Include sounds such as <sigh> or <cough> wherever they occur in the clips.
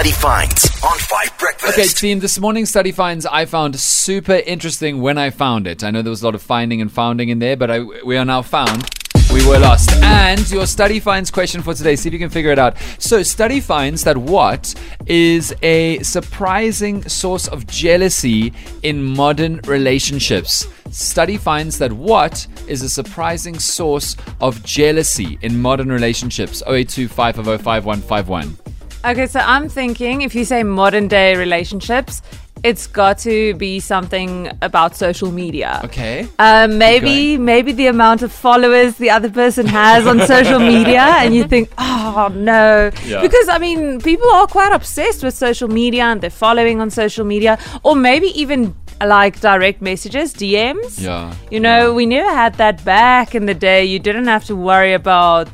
study finds on Five Breakfast. Okay, team, this morning's study finds I found super interesting when I found it. I know there was a lot of finding and founding in there, but I, we are now found. We were lost. And your study finds question for today, see if you can figure it out. So, study finds that what is a surprising source of jealousy in modern relationships? Study finds that what is a surprising source of jealousy in modern relationships? 082 550 5151. Okay, so I'm thinking if you say modern day relationships, it's got to be something about social media. Okay. Um, maybe maybe the amount of followers the other person has on social media, and you think, oh no, Yeah. because I mean, people are quite obsessed with social media and they're following on social media, or maybe even like direct messages, DMs. Yeah, You know, yeah. we never had that back in the day. You didn't have to worry about,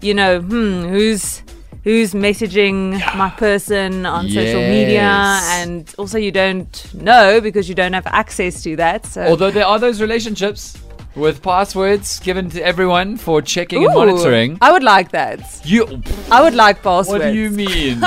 you know, hmm, who's who's messaging my person on social media and also you don't know because you don't have access to that so Although there are those relationships with passwords given to everyone for checking and Ooh, monitoring. I would like that. You. I would like passwords. What do you <laughs> mean?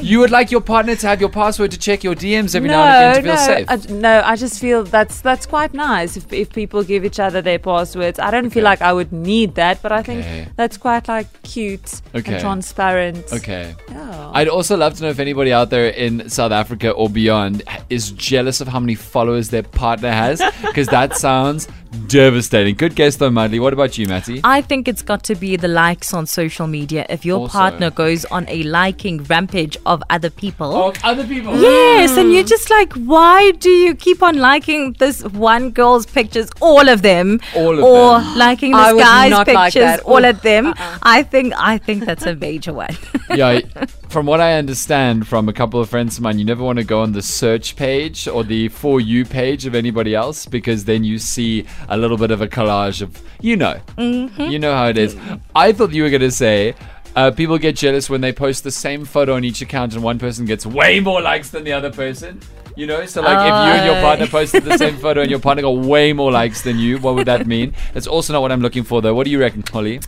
you would like your partner to have your password to check your DMs every now and again to feel no, safe. I, no, I just feel that's that's quite nice if, if people give each other their passwords. I don't feel like I would need that, but I Okay. think that's quite like cute Okay. and transparent. okay. Yeah. I'd also love to know if anybody out there in South Africa or beyond is jealous of how many followers their partner has, because that <laughs> sounds devastating. Good guess though, Marley. What about you, Matty? I think it's got to be the likes on social media. If your Also. partner goes on a liking rampage of other people. Oh, other people. Yes, and you're just like, why do you keep on liking this one girl's pictures, all of them, All of or them. liking I this would guy's not like pictures, that. all of oh, them? Uh-uh. I think I think that's a major one. <laughs> yeah, from what I understand from a couple of friends of mine, you never want to go on the search page or the for you page of anybody else because then you see a little bit of a collage of, you know, you know how it is. I thought you were going to say. Uh, people get jealous when they post the same photo on each account and one person gets way more likes than the other person. You know, so like if you and your partner posted the same photo and your partner got <laughs> way more likes than you, what would that mean? That's also not what I'm looking for, though. What do you reckon, Holly?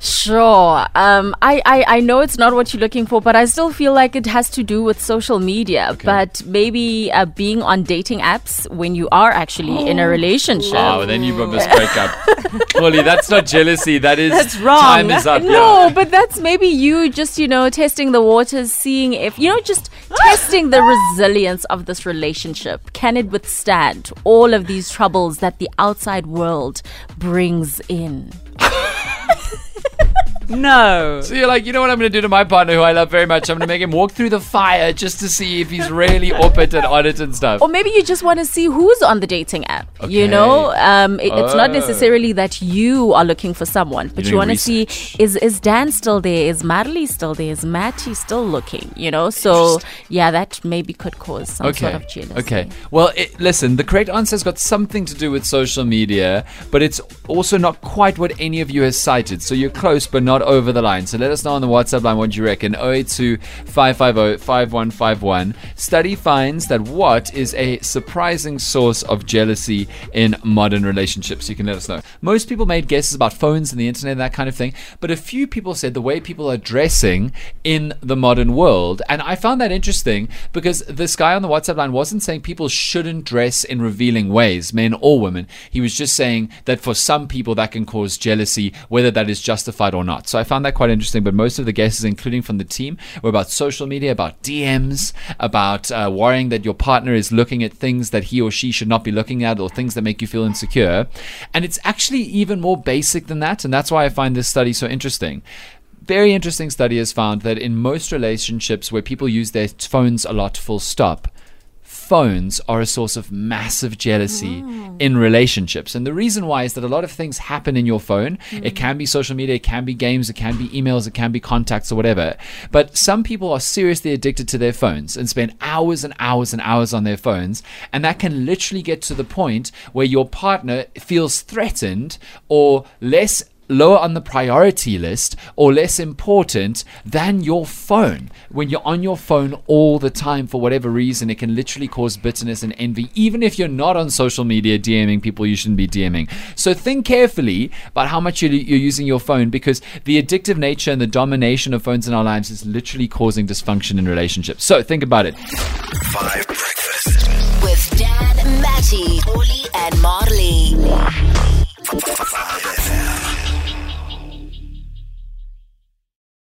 Sure. Um, I, I, I know it's not what you're looking for, but I still feel like it has to do with social media. But maybe uh, being on dating apps when you are actually in a relationship. Oh, then you must break up. <laughs> Holly, that's not jealousy. That is That's wrong. Time is up. No, yeah. but that's maybe you just, you know, testing the waters, seeing if, you know, just testing the resilience of this relationship. Can it withstand all of these troubles that the outside world brings in? <laughs> No. So you're like, you know what I'm going to do to my partner, who I love very much? I'm going to make him walk through the fire just to see if he's really up it and on it and stuff. Or maybe you just want to see who's on the dating app. You know, um, it- it's not Oh. necessarily that you are looking for someone, but You're you want to see is is Dan still there? Is Marley still there? Is Matty still looking? You know, so yeah, that maybe could cause some sort of jealousy. Okay. Well, it, listen, the correct answer's got something to do with social media, but it's also not quite what any of you has cited. So you're close, but not over the line. So let us know on the WhatsApp line what you reckon. 082 550 5151. Study finds that what is a surprising source of jealousy in modern relationships? You can let us know. Most people made guesses about phones and the internet and that kind of thing, but a few people said the way people are dressing in the modern world. And I found that interesting because this guy on the WhatsApp line wasn't saying people shouldn't dress in revealing ways, men or women. He was just saying that for some people that can cause jealousy, whether that is justified or not. So I found that quite interesting. But most of the guesses, including from the team, were about social media, about DMs, about uh, worrying that your partner is looking at things that he or she should not be looking at or things that make you feel insecure. And it's actually even more basic than that. And that's why I find this study so interesting very interesting study has found that in most relationships where people use their phones a lot full stop phones are a source of massive jealousy mm. in relationships. And the reason why is that a lot of things happen in your phone. It mm. can be social media it can be games it can be emails it can be contacts or whatever. But some people are seriously addicted to their phones and spend hours and hours and hours on their phones. And that can literally get to the point where your partner feels threatened or less lower on the priority list or less important than your phone. When you're on your phone all the time for whatever reason, it can literally cause bitterness and envy, even if you're not on social media DMing people you shouldn't be DMing. So think carefully about how much you're, you're using your phone because the addictive nature and the domination of phones in our lives is literally causing dysfunction in relationships. So think about it. Five Breakfast. With Dan, Matty, Oli, and Marley.